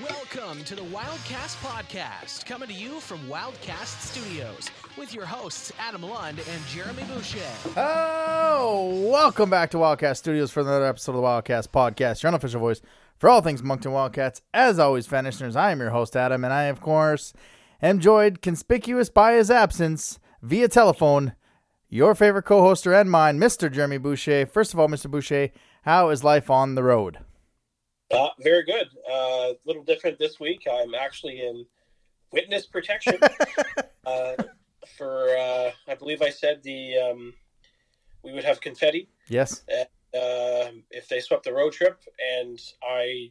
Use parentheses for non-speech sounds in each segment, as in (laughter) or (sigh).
Welcome to the Wildcast Podcast, coming to you from Wildcast Studios with your hosts Adam Lund and Jeremy Boucher. Oh, welcome back to Wildcast Studios for another episode of the Wildcast Podcast, your unofficial voice for all things Moncton Wildcats. As always, fan listeners, I am your host, Adam, and I, of course, am joined, conspicuous by his absence, via telephone, your favorite co-hoster and mine, Mr. Jeremy Boucher. First of all, Mr. Boucher, how is life on the road? Uh, very good. A uh, little different this week. I'm actually in witness protection (laughs) uh, for. Uh, I believe I said the um, we would have confetti. Yes. And, uh, if they swept the road trip, and I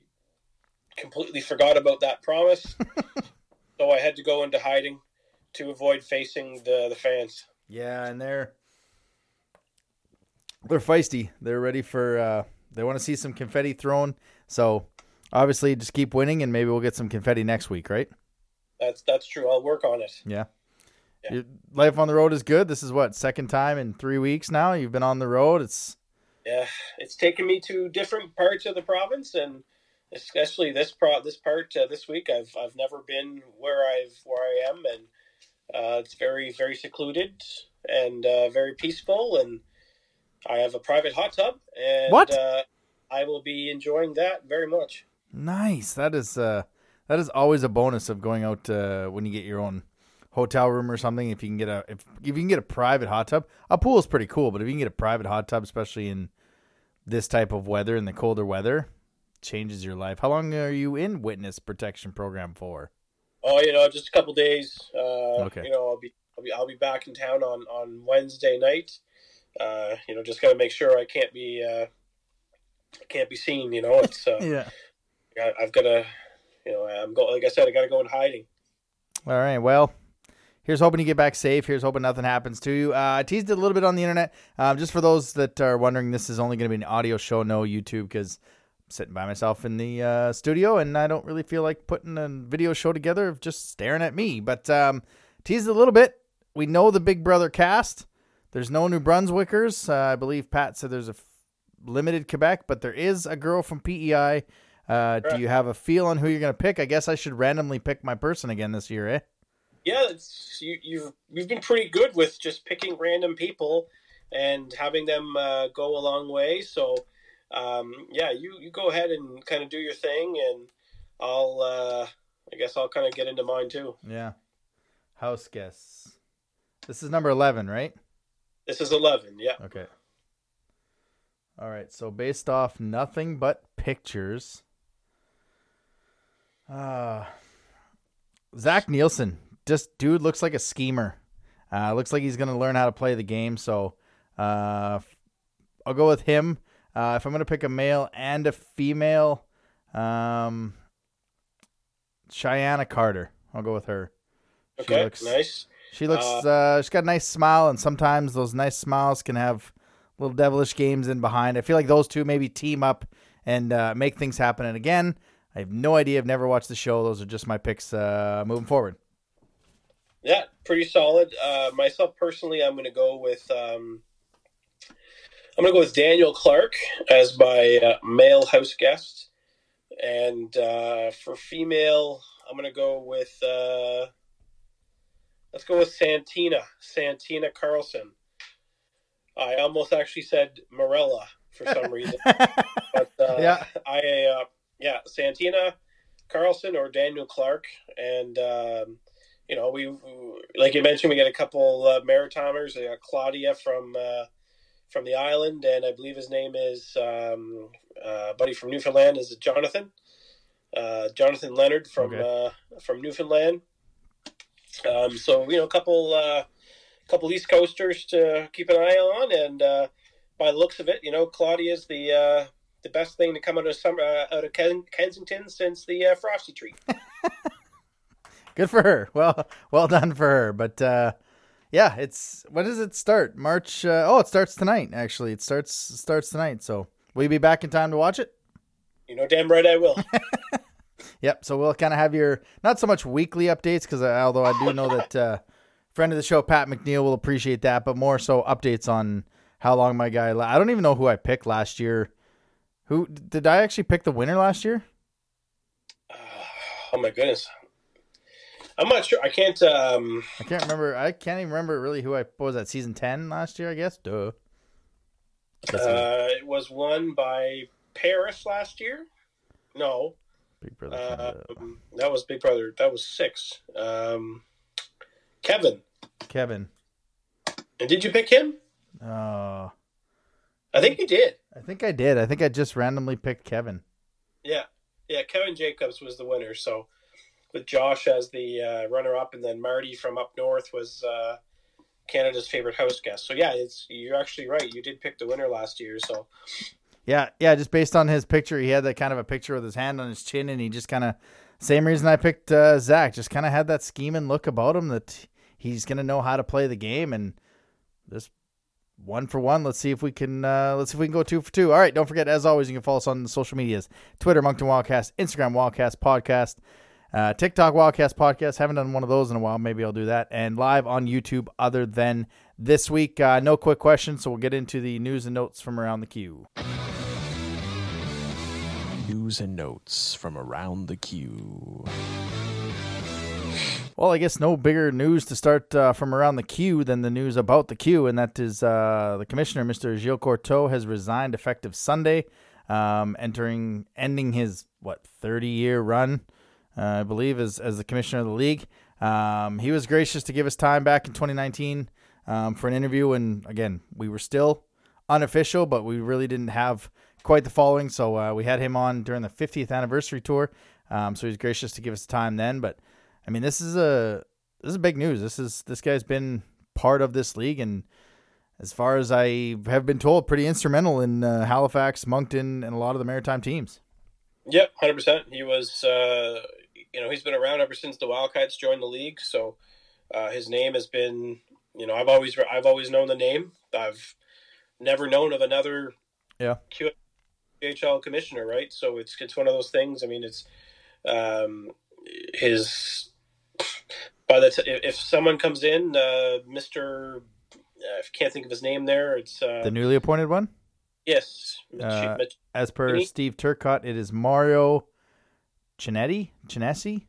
completely forgot about that promise, (laughs) so I had to go into hiding to avoid facing the the fans. Yeah, and they're they're feisty. They're ready for. Uh, they want to see some confetti thrown. So obviously, just keep winning, and maybe we'll get some confetti next week, right? That's that's true. I'll work on it. Yeah. Yeah. Your life on the road is good. This is what second time in three weeks now. You've been on the road. It's Yeah, it's taken me to different parts of the province, and especially this pro this part uh, this week. I've I've never been where I've where I am, and uh, it's very very secluded and uh, very peaceful, and I have a private hot tub, and What? I will be enjoying that very much. nice. That is uh, that is always a bonus of going out uh, when you get your own hotel room or something. If you can get a if if you can get a private hot tub, a pool is pretty cool. But if you can get a private hot tub, especially in this type of weather in the colder weather, changes your life. How long are you in witness protection program for? Oh, you know, just a couple days. Uh, Okay. You know, I'll be I'll be I'll be back in town on on Wednesday night. Uh, you know, just gotta make sure I can't be uh, can't be seen. You know, it's uh, (laughs) Yeah. I, I've got to, you know, I'm go like I said, I got to go in hiding. All right. Well, here's hoping you get back safe. Here's hoping nothing happens to you. Uh, I teased it a little bit on the internet. Um, just for those that are wondering, this is only going to be an audio show, no YouTube, because I'm sitting by myself in the uh, studio and I don't really feel like putting a video show together of just staring at me. But um, teased it a little bit. We know the Big Brother cast. There's no New Brunswickers. Uh, I believe Pat said there's a limited Quebec, but there is a girl from PEI. Uh, do you have a feel on who you're going to pick? I guess I should randomly pick my person again this year, eh? Yeah, it's you. You've you've been pretty good with just picking random people and having them uh, go a long way. So, um, yeah, you you go ahead and kind of do your thing, and I'll. Uh, I guess I'll kind of get into mine too. Yeah. House guests. This is number 11, right? This is eleven. Yeah. Okay. All right. So based off nothing but pictures. Uh Zach Nielsen. Just dude looks like a schemer. Uh looks like he's going to learn how to play the game, so uh I'll go with him. Uh if I'm going to pick a male and a female, um Cheyenne Carter. I'll go with her. She Okay. looks- nice. She looks. Uh, she's got a nice smile, and sometimes those nice smiles can have little devilish games in behind. I feel like those two maybe team up and uh, make things happen. And again, I have no idea. I've never watched the show. Those are just my picks uh, moving forward. Yeah, pretty solid. Uh, myself personally, I'm going to go with um, I'm going to go with Daniel Clark as my uh, male house guest, and uh, for female, I'm going to go with uh, let's go with Santina Santina Carlson. I almost actually said Morella for some (laughs) reason, but uh, Yeah. I uh, yeah Santina Carlson or Daniel Clark, and um, you know, we like you mentioned, we got a couple uh, Maritimers. We got Claudia from uh, from the island, and I believe his name is um, uh, buddy from Newfoundland. Is Jonathan? Uh, Jonathan Leonard from Okay. uh, from Newfoundland. Um, so you know, a couple uh, couple East Coasters to keep an eye on, and uh, by the looks of it, you know, Claudia's the uh, the best thing to come out of summer uh, out of Ken- Kensington since the uh, Frosty Treat. (laughs) Good for her. Well, well done for her. But uh, yeah, it's when does it start? March. Uh, oh, it starts tonight. Actually, it starts starts tonight. So will you be back in time to watch it? You know, damn right I will. (laughs) Yep. So we'll kind of have your not so much weekly updates because although I do know that uh, friend of the show Pat McNeil will appreciate that, but more so updates on how long my guy. La- I don't even know who I picked last year. Who did I actually pick the winner last year? Uh, Oh my goodness. I'm not sure. I can't. Um, I can't remember. I can't even remember really who I what was that season ten last year. I guess. Duh. uh, it was won by Paris last year. No, Big Brother. Um, that was Big Brother. That was six. Um, Kevin. Kevin. And did you pick him? Uh, I think you did. I think I did. I think I just randomly picked Kevin. Yeah, yeah. Kevin Jacobs was the winner. So, with Josh as the uh, runner-up, and then Marty from up north was uh, Canada's favorite house guest. So yeah, it's you're actually right. You did pick the winner last year. So Yeah, yeah. Just based on his picture, he had that kind of a picture with his hand on his chin, and he just kind of same reason I picked uh, Zach. Just kind of had that scheming look about him that he's gonna know how to play the game, and this one for one. Let's see if we can. Uh, let's see if we can go two for two. All right. Don't forget, as always, you can follow us on the social medias: Twitter, Moncton Wildcast, Instagram, Wildcast Podcast, uh, TikTok, Wildcast Podcast. Haven't done one of those in a while. Maybe I'll do that. And live on YouTube. Other than this week, uh, no quick questions, so we'll get into the news and notes from around the queue. News and notes from around the queue. Well, I guess no bigger news to start uh, from around the queue than the news about the queue, and that is uh, the commissioner, Mr. Gilles Courteau, has resigned effective Sunday, um, entering ending his what thirty year run, uh, I believe, as as the commissioner of the league. Um, he was gracious to give us time back in 2019 um, for an interview, and again, we were still unofficial, but we really didn't have quite the following, so uh, we had him on during the 50th anniversary tour. Um, so he was gracious to give us time then, but I mean, this is a this is big news. This is this guy's been part of this league, and as far as I have been told, pretty instrumental in uh, Halifax, Moncton, and a lot of the maritime teams. Yep, hundred percent. He was, uh, you know, he's been around ever since the Wildcats joined the league. So uh, his name has been, you know, I've always I've always known the name. I've never known of another Yeah. QHL commissioner, right? So it's it's one of those things. I mean, it's um, his. By the t- if someone comes in, uh, Mister, I can't think of his name there. It's uh, The newly appointed one, yes, Uh, Mitch- as per? Steve Turcott, it is Mario Chinetti, Chinesi.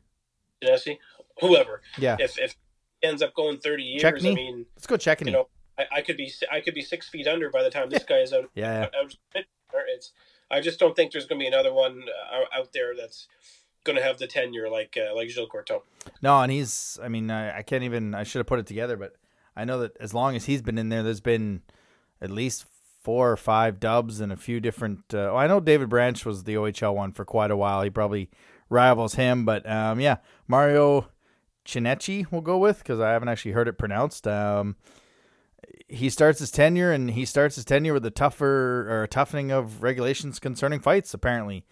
Jesse, whoever. Yeah, If if he ends up going thirty years. I mean, let's go checking. you know, I, I could be I could be six feet under by the time this guy is out. yeah, yeah. out it's I just don't think there's going to be another one uh, out there that's going to have the tenure like uh, like Gilles Courteau. No, and he's. I mean, I, I can't even. I should have put it together, but I know that as long as he's been in there, there's been at least four or five dubs and a few different. Uh, I know David Branch was the OHL one for quite a while. He probably rivals him, but um, yeah, Mario Chinechi we'll go with because I haven't actually heard it pronounced. Um, he starts his tenure, and he starts his tenure with a tougher or a toughening of regulations concerning fights. Apparently,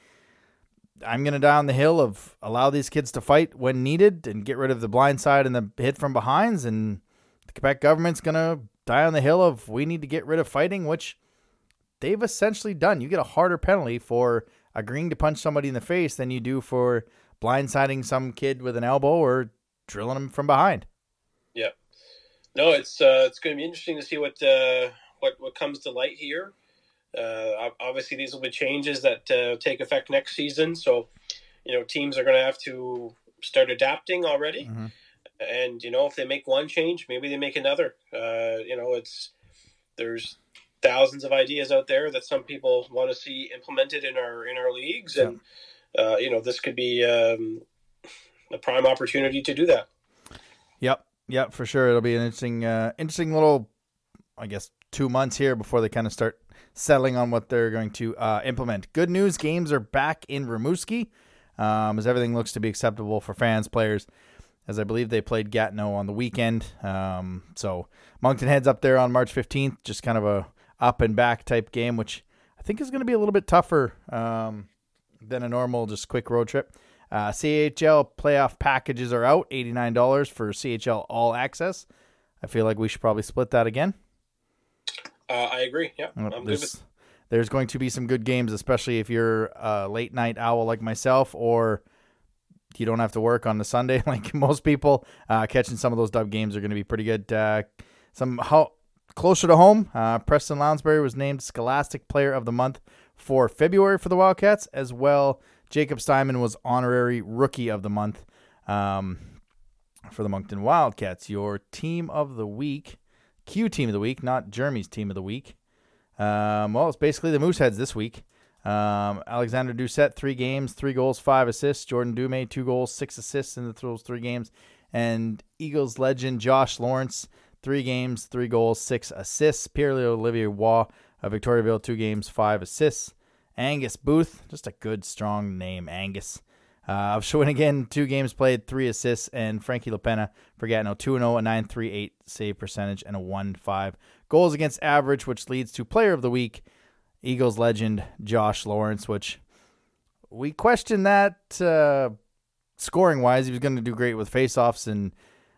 I'm going to die on the hill of allow these kids to fight when needed and get rid of the blind side and the hit from behinds. And the Quebec government's going to die on the hill of we need to get rid of fighting, which they've essentially done. You get a harder penalty for agreeing to punch somebody in the face than you do for blindsiding some kid with an elbow or drilling him from behind. Yeah, no, it's uh, it's going to be interesting to see what uh, what what comes to light here. Uh, obviously, these will be changes that uh, take effect next season, so you know teams are going to have to start adapting already. Mhm. And you know, if they make one change, maybe they make another. Uh, you know, it's there's thousands of ideas out there that some people want to see implemented in our in our leagues, and uh, you know, this could be um, a prime opportunity to do that. Yep, yep, for sure. It'll be an interesting, uh, interesting little, I guess, two months here before they kind of start settling on what they're going to uh, implement. Good news: games are back in Rimouski, um, as everything looks to be acceptable for fans, players. As I believe they played Gatineau on the weekend, um, so Moncton heads up there on March fifteenth. Just kind of a up and back type game, which I think is going to be a little bit tougher um, than a normal just quick road trip. Uh, CHL playoff packages are out, $89 for CHL All Access. I feel like we should probably split that again. Uh, I agree. Yeah, I'm good with there's, there's going to be some good games, especially if you're a late night owl like myself, or you don't have to work on the Sunday (laughs) like most people. Uh, catching some of those dub games are going to be pretty good. Uh, some how closer to home, uh, Preston Lounsbury was named Scholastic Player of the Month for February for the Wildcats as well. Jacob Steinman was honorary rookie of the month um, for the Moncton Wildcats. Your team of the week, Q team of the week, not Jeremy's team of the week. Um, well, it's basically the Mooseheads this week. Um, Alexander Doucette, three games, three goals, five assists. Jordan Dumais, two goals, six assists in the those three games. And Eagles legend Josh Lawrence, three games, three goals, six assists. Pierre Olivier Waugh of Victoriaville, two games, five assists. Angus Booth, just a good, strong name, Angus. Uh, of Shawinigan, two games played, three assists, and Frankie LaPena for Gatineau, 2 0, a 9.38 save percentage, and a 1 5 goals against average, which leads to player of the week, Eagles legend Josh Lawrence, which we questioned that uh, scoring wise. He was going to do great with faceoffs, and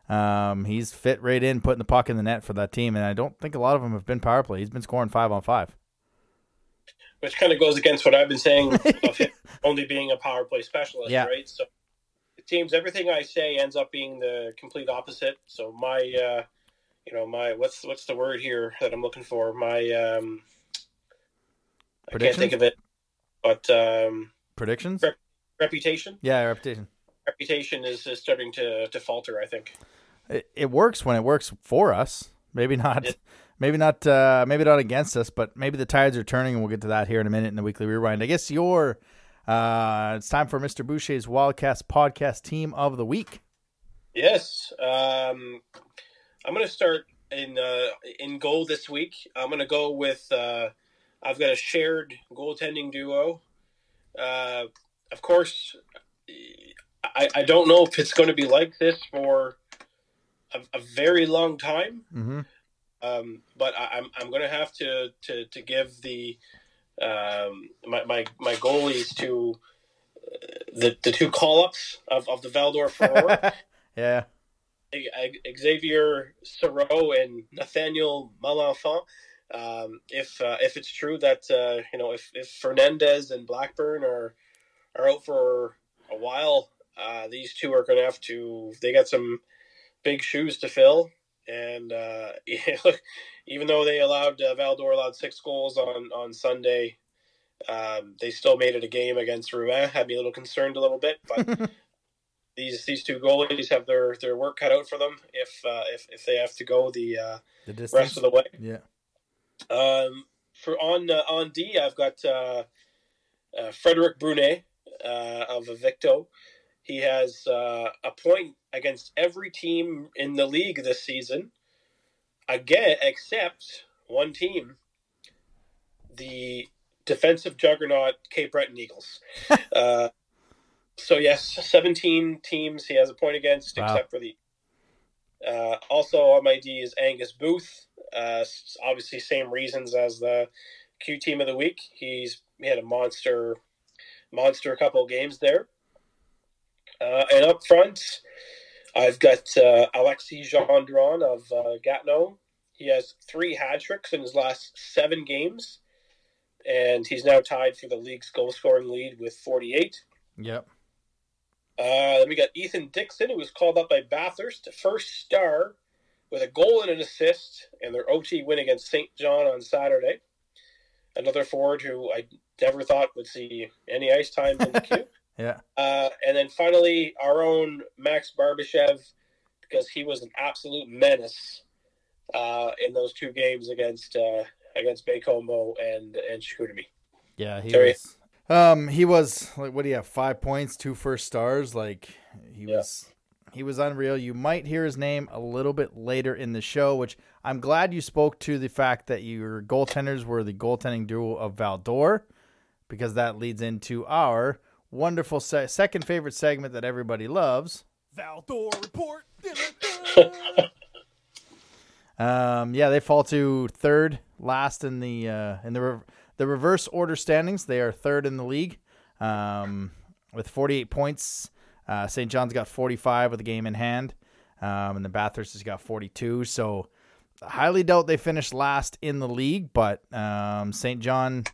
um, he's fit right in, putting the puck in the net for that team. And I don't think a lot of them have been power play. He's been scoring five on five. Which kind of goes against what I've been saying (laughs) of him only being a power play specialist, Yeah. right? So it seems everything I say ends up being the complete opposite. So my, uh, you know, my what's what's the word here that I'm looking for? My, um, I can't think of it, but um, Predictions? Rep- reputation. Yeah, reputation. Reputation is, is starting to to falter. I think. It, it works when it works for us. Maybe not. Yeah. Maybe not. Uh, maybe not against us, but maybe the tides are turning, and we'll get to that here in a minute in the weekly rewind. I guess your. Uh, it's time for Mr. Boucher's Wildcast podcast team of the week. Yes. Um, I'm going to start in uh, in goal this week. I'm going to go with. Uh, I've got a shared goaltending duo. Uh, of course, I, I don't know if it's going to be like this for a, a very long time. Mm-hmm. Um, but I, I'm I'm going to have to to to give the um, my, my my goalies to uh, the the two call ups of, of the Val-d'Or Foreurs. (laughs) yeah. Xavier Sereau and Nathaniel Malenfant. Um, if uh, if it's true that uh, you know if, if Fernandez and Blackburn are are out for a while, uh, these two are going to have to. They got some big shoes to fill, and uh, (laughs) even though they allowed uh, Val-d'Or allowed six goals on on Sunday, um, they still made it a game against Rouyn. Had me a little concerned a little bit, but (laughs) these these two goalies have their, their work cut out for them if uh, if if they have to go the uh, The rest of the way. yeah. Um, for on uh, on D, I've got uh, uh, Frederick Brunet uh, of Evicto. He has uh, a point against every team in the league this season, again except one team, the defensive juggernaut Cape Breton Eagles. (laughs) uh, so yes, seventeen teams he has a point against, Wow. except for the. Uh, also on my D is Angus Booth. Uh, obviously, same reasons as the Q team of the week. He's he had a monster, monster couple games there. Uh, and up front, I've got uh, Alexis Gendron of uh, Gatineau. He has three hat tricks in his last seven games, and he's now tied for the league's goal scoring lead with 48. Yep. Uh, then we got Ethan Dixon, who was called up by Bathurst, first star with a goal and an assist in their OT win against St. John on Saturday. Another forward who I never thought would see any ice time in the (laughs) queue. Yeah. Uh, and then finally, our own Max Barbashev, because he was an absolute menace uh, in those two games against uh, against Baie-Comeau and and Chicoutimi. Yeah, he Sorry. was. Um, he was like, what do you have? Five points, two first stars. Like he Yeah. was, he was unreal. You might hear his name a little bit later in the show, which I'm glad you spoke to the fact that your goaltenders were the goaltending duo of Val-d'Or, because that leads into our wonderful se- second favorite segment that everybody loves. Val-d'Or report. (laughs) Um, yeah, they fall to third, last in the uh, in the re- the reverse order standings. They are third in the league um, with 48 points. Uh, St. John's got 45 with a game in hand, um, and the Bathurst has got 42. So, I highly doubt they finish last in the league. But um, St. John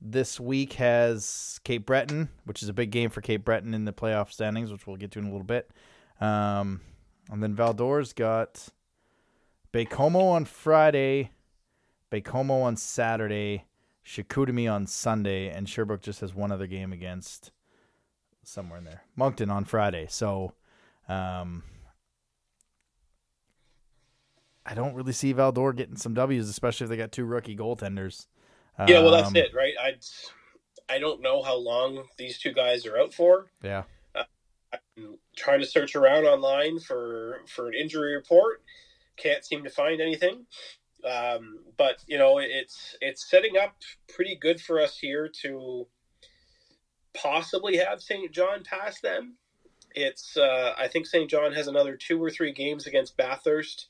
this week has Cape Breton, which is a big game for Cape Breton in the playoff standings, which we'll get to in a little bit. Um, and then Val-d'Or's got Baie-Comeau on Friday, Baie-Comeau on Saturday, Chicoutimi on Sunday, and Sherbrooke just has one other game against somewhere in there. Moncton on Friday. So um, I don't really see Val-d'Or getting some W's, especially if they got two rookie goaltenders. Yeah, well, that's Um, it, right? I I don't know how long these two guys are out for. Yeah. I'm trying to search around online for for an injury report. Can't seem to find anything. Um, but you know, it's it's setting up pretty good for us here to possibly have St. John pass them. It's uh, I think St. John has another two or three games against Bathurst,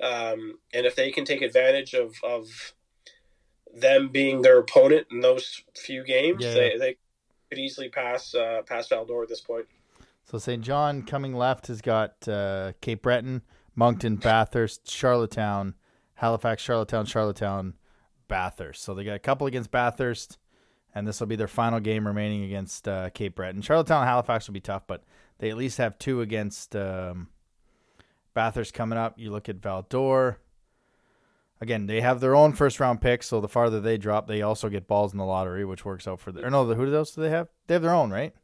um, and if they can take advantage of of them being their opponent in those few games, Yeah, they, they could easily pass uh, pass Val-d'Or at this point. So St. John coming left has got uh, Cape Breton, Moncton, Bathurst, Charlottetown, Halifax, Charlottetown, Charlottetown, Bathurst. So they got a couple against Bathurst, and this will be their final game remaining against uh, Cape Breton. Charlottetown and Halifax will be tough, but they at least have two against um, Bathurst coming up. You look at Val-d'Or. Again, they have their own first round picks, so the farther they drop, they also get balls in the lottery, which works out for them. Or no, who else do they have? They have their own, right?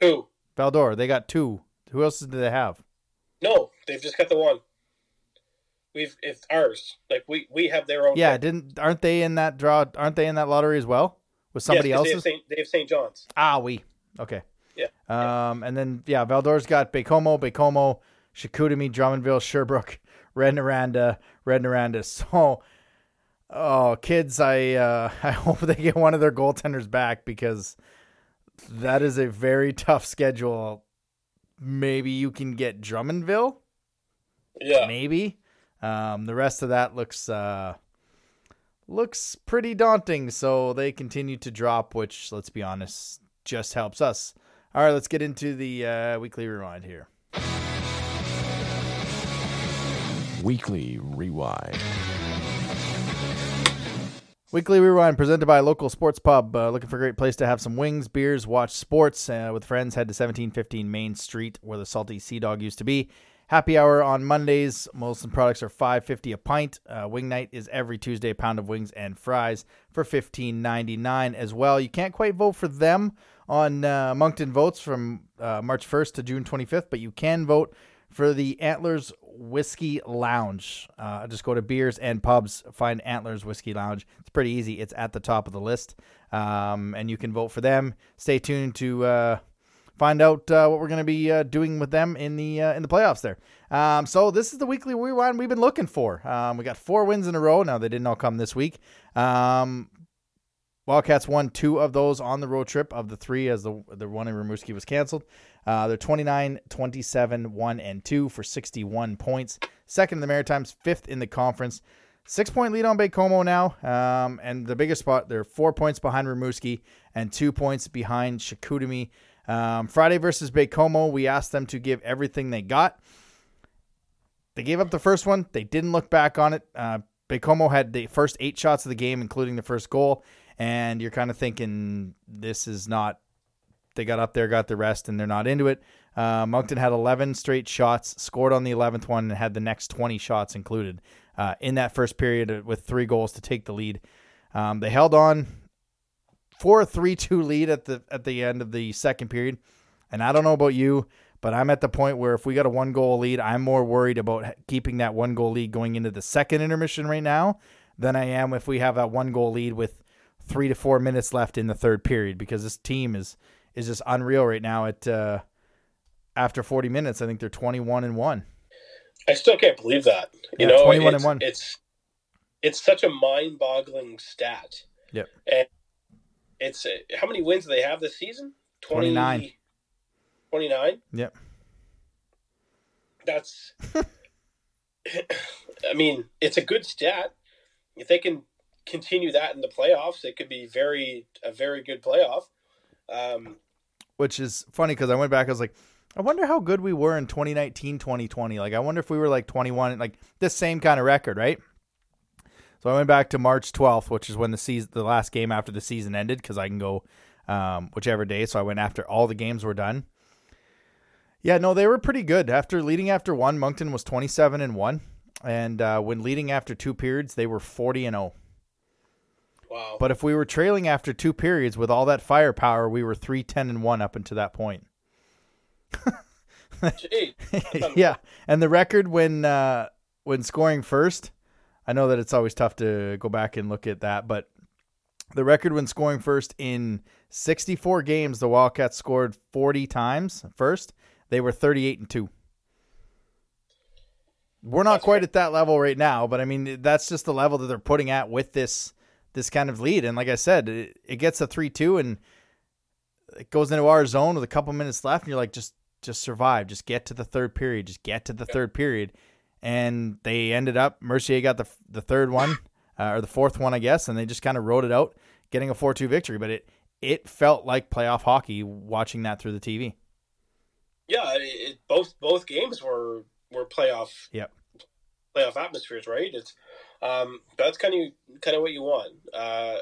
Who? Val-d'Or, they got two. Who else do they have? No, they've just got the one. We've it's ours. Like we we have their own. Yeah, pick. didn't aren't they in that draw? Aren't they in that lottery as well with somebody Yes, else's? They have, St. they have St. John's. Ah, we okay. Yeah, Um, and then yeah, Val-d'Or's got Baie-Comeau, Baie-Comeau, Chicoutimi, Drummondville, Sherbrooke, Rouyn-Noranda, Rouyn-Noranda. (laughs) So, oh, kids, I uh, (laughs) I hope they get one of their goaltenders back because that is a very tough schedule. Maybe you can get Drummondville. Yeah. maybe. Um, the rest of that looks uh, looks pretty daunting. So they continue to drop, which let's be honest, just helps us. All right, let's get into the uh, weekly rewind here. Weekly Rewind. Weekly Rewind presented by Local Sports Pub. Uh, looking for a great place to have some wings, beers, watch sports uh, with friends. Head to 1715 Main Street where the Salty Sea Dog used to be. Happy hour on Mondays. Molson products are 5.50 a pint. Uh, wing night is every Tuesday. Pound of wings and fries for 15.99 as well. You can't quite vote for them on uh, Moncton votes from uh, March 1st to June 25th, but you can vote for the Antlers Whiskey Lounge. Uh, just go to beers and pubs, find Antlers Whiskey Lounge. It's pretty easy. It's at the top of the list, um, and you can vote for them. Stay tuned to uh, find out uh, what we're going to be uh, doing with them in the uh, in the playoffs. There. Um, so this is the weekly rewind we've been looking for. Um, we got four wins in a row. Now they didn't all come this week. Um, Wildcats won two of those on the road trip of the three as the the one in Rimouski was canceled. Uh, they're 29, 27, 1, and 2 for 61 points. Second in the Maritimes, fifth in the conference. Six point lead on Baie-Comeau now. Um, and the biggest spot, they're four points behind Rimouski and two points behind Chicoutimi. Um, Friday versus Baie-Comeau, we asked them to give everything they got. They gave up the first one. They didn't look back on it. Uh, Baie-Comeau had the first eight shots of the game, including the first goal. And you're kind of thinking, this is not they got up there, got the rest, and they're not into it. Uh, Moncton had 11 straight shots, scored on the 11th one, and had the next 20 shots included uh, in that first period with three goals to take the lead. Um, they held on for a 3-2 lead at the at the end of the second period, and I don't know about you, but I'm at the point where if we got a one goal lead, I'm more worried about keeping that one goal lead going into the second intermission right now than I am if we have that one goal lead with three to four minutes left in the third period because this team is is just unreal right now. At uh, after 40 minutes, I think they're 21 and one. I still can't believe that. You Yeah, know, 21 it's, and one. It's it's such a mind-boggling stat. Yep. And it's uh, how many wins do they have this season? 20 29. 29? Yep. That's (laughs) I mean, it's a good stat. If they can continue that in the playoffs, it could be very a very good playoff. Um, Which is funny because I went back. I was like, I wonder how good we were in 2019, 2020. Like, I wonder if we were like 21, like this same kind of record, right? So I went back to March 12th, which is when the season, the last game after the season ended, because I can go um, whichever day. So I went after all the games were done. Yeah, no, they were pretty good. After leading after one, Moncton was 27 and one, and uh, when leading after two periods, they were 40 and 0. Wow. But if we were trailing after two periods with all that firepower, we were 3 10 and 1 up until that point. (laughs) (laughs) Yeah, and the record when uh, when scoring first, I know that it's always tough to go back and look at that, but the record when scoring first in 64 games, the Wildcats scored 40 times first. They were 38 and two. We're not That's quite fair. at that level right now, but I mean that's just the level that they're putting at with this this kind of lead. And like I said, it, it gets a three two and it goes into our zone with a couple minutes left, and you're like, just just survive, just get to the third period, just get to the third period. And they ended up Mercier got the the third one uh, or the fourth one, I guess, and they just kind of rode it out, getting a four two victory. But it it felt like playoff hockey watching that through the TV. yeah, it, it, both both games were were playoff Yep. playoff atmospheres, right? It's um, that's kind of kind of what you want. Uh,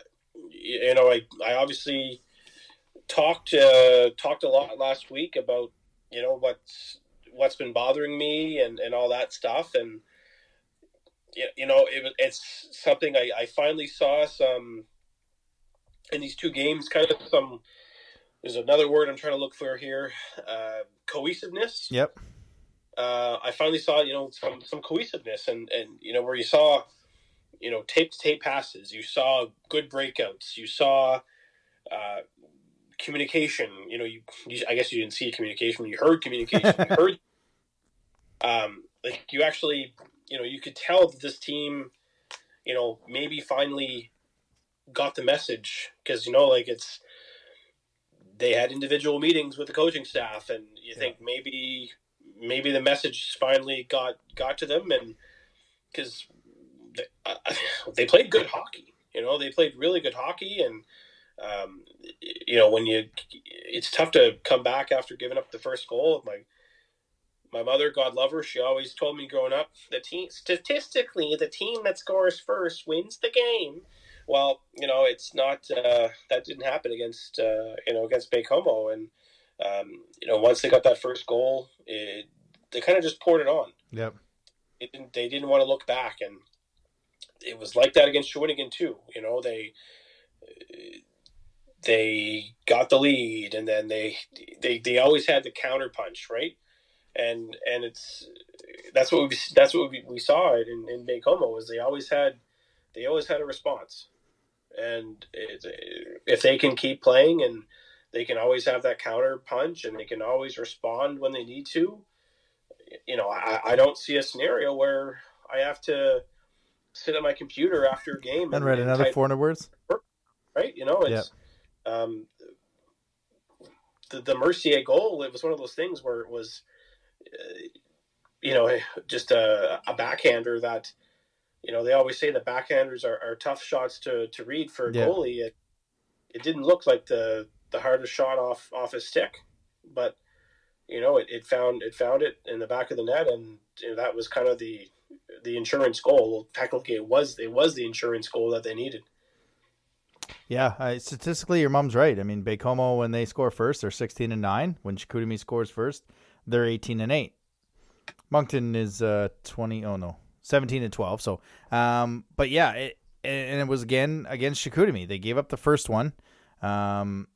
you, know, I I obviously talked uh, talked a lot last week about you know what's what's been bothering me and and all that stuff, and you, you know it, it's something I, I finally saw some in these two games, kind of some. There's another word I'm trying to look for here. Uh, cohesiveness Yep. uh, I finally saw you know some some cohesiveness and and you know where you saw you know tape to tape passes, you saw good breakouts, you saw uh, communication. You know, you, you I guess you didn't see communication, you heard communication, you (laughs) heard um, like you actually you know you could tell that this team you know maybe finally got the message. Because you know like it's they had individual meetings with the coaching staff and you think maybe maybe the message finally got got to them and because uh, (sighs) they played good hockey you know they played really good hockey and um, you know when you it's tough to come back after giving up the first goal. My my mother god love her she always told me growing up the team statistically the team that scores first wins the game. Well you know it's not uh, that didn't happen against uh, you know against Baie-Comeau and um, you know once they got that first goal it, they kind of just poured it on. Yep. it didn't, they didn't want to look back and it was like that against Shawinigan too. You know they they got the lead and then they they, they always had the counter punch right? And and it's that's what we that's what we, we saw it in, in Baie-Comeau was they always had they always had a response. And it, if they can keep playing and they can always have that counter punch and they can always respond when they need to you know I, I don't see a scenario where I have to sit at my computer after a game And read another type- 400 words. right? You know, it's um, the the Mercier goal. It was one of those things where it was, uh, you know, just a, a backhander that, you know, they always say that backhanders are, are tough shots to, to read for a Yeah. goalie. It it didn't look like the the hardest shot off off his stick, but you know, it, it found it found it in the back of the net, and you know, that was kind of the the insurance goal. Well, technically, it was it was the insurance goal that they needed. Yeah, uh, statistically, your mom's right. I mean, Baie-Comeau when they score first, they're sixteen and nine. When Chicoutimi scores first, they're eighteen and eight. Moncton is uh twenty. Oh no, seventeen and twelve. So, um, but yeah, it, and it was again against Chicoutimi. They gave up the first one. Um,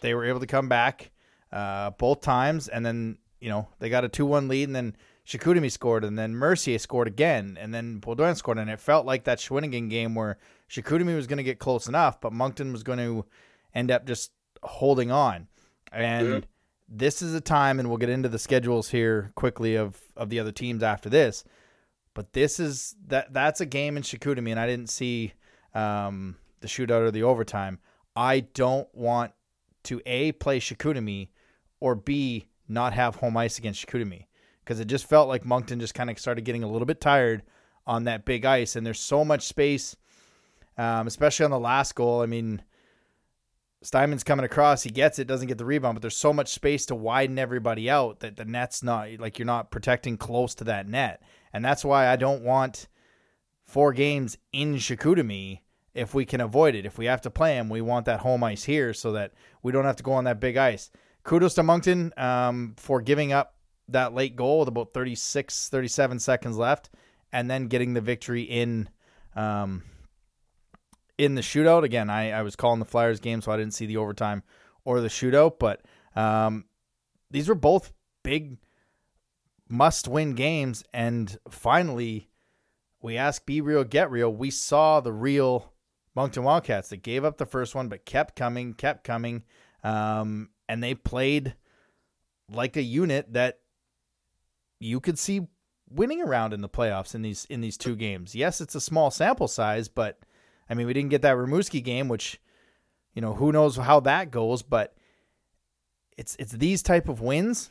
they were able to come back uh, both times, and then you know they got a two-one lead, and then Chicoutimi scored, and then Mercier scored again, and then Baudouin scored, and it felt like that Shawinigan game where Chicoutimi was going to get close enough, but Moncton was going to end up just holding on. And Mhm. this is a time, and we'll get into the schedules here quickly of of the other teams after this. But this is that that's a game in Chicoutimi, and I didn't see um, the shootout or the overtime. I don't want to a play Chicoutimi or b not have home ice against Chicoutimi because it just felt like Moncton just kind of started getting a little bit tired on that big ice, and there's so much space, um, especially on the last goal. I mean, Steinman's coming across, he gets it, doesn't get the rebound, but there's so much space to widen everybody out that the net's not like you're not protecting close to that net, and that's why I don't want four games in Chicoutimi if we can avoid it. If we have to play them, we want that home ice here so that we don't have to go on that big ice. Kudos to Moncton um, for giving up that late goal with about 36, 37 seconds left, and then getting the victory in um, in the shootout. Again, I, I was calling the Flyers game, so I didn't see the overtime or the shootout. But um, these were both big must win games. And finally, we asked Be Real, Get Real. We saw the real Moncton Wildcats that gave up the first one, but kept coming, kept coming. Um, and they played like a unit that you could see winning around in the playoffs in these in these two games. Yes, it's a small sample size, but I mean we didn't get that Rimouski game, which you know who knows how that goes, but it's it's these type of wins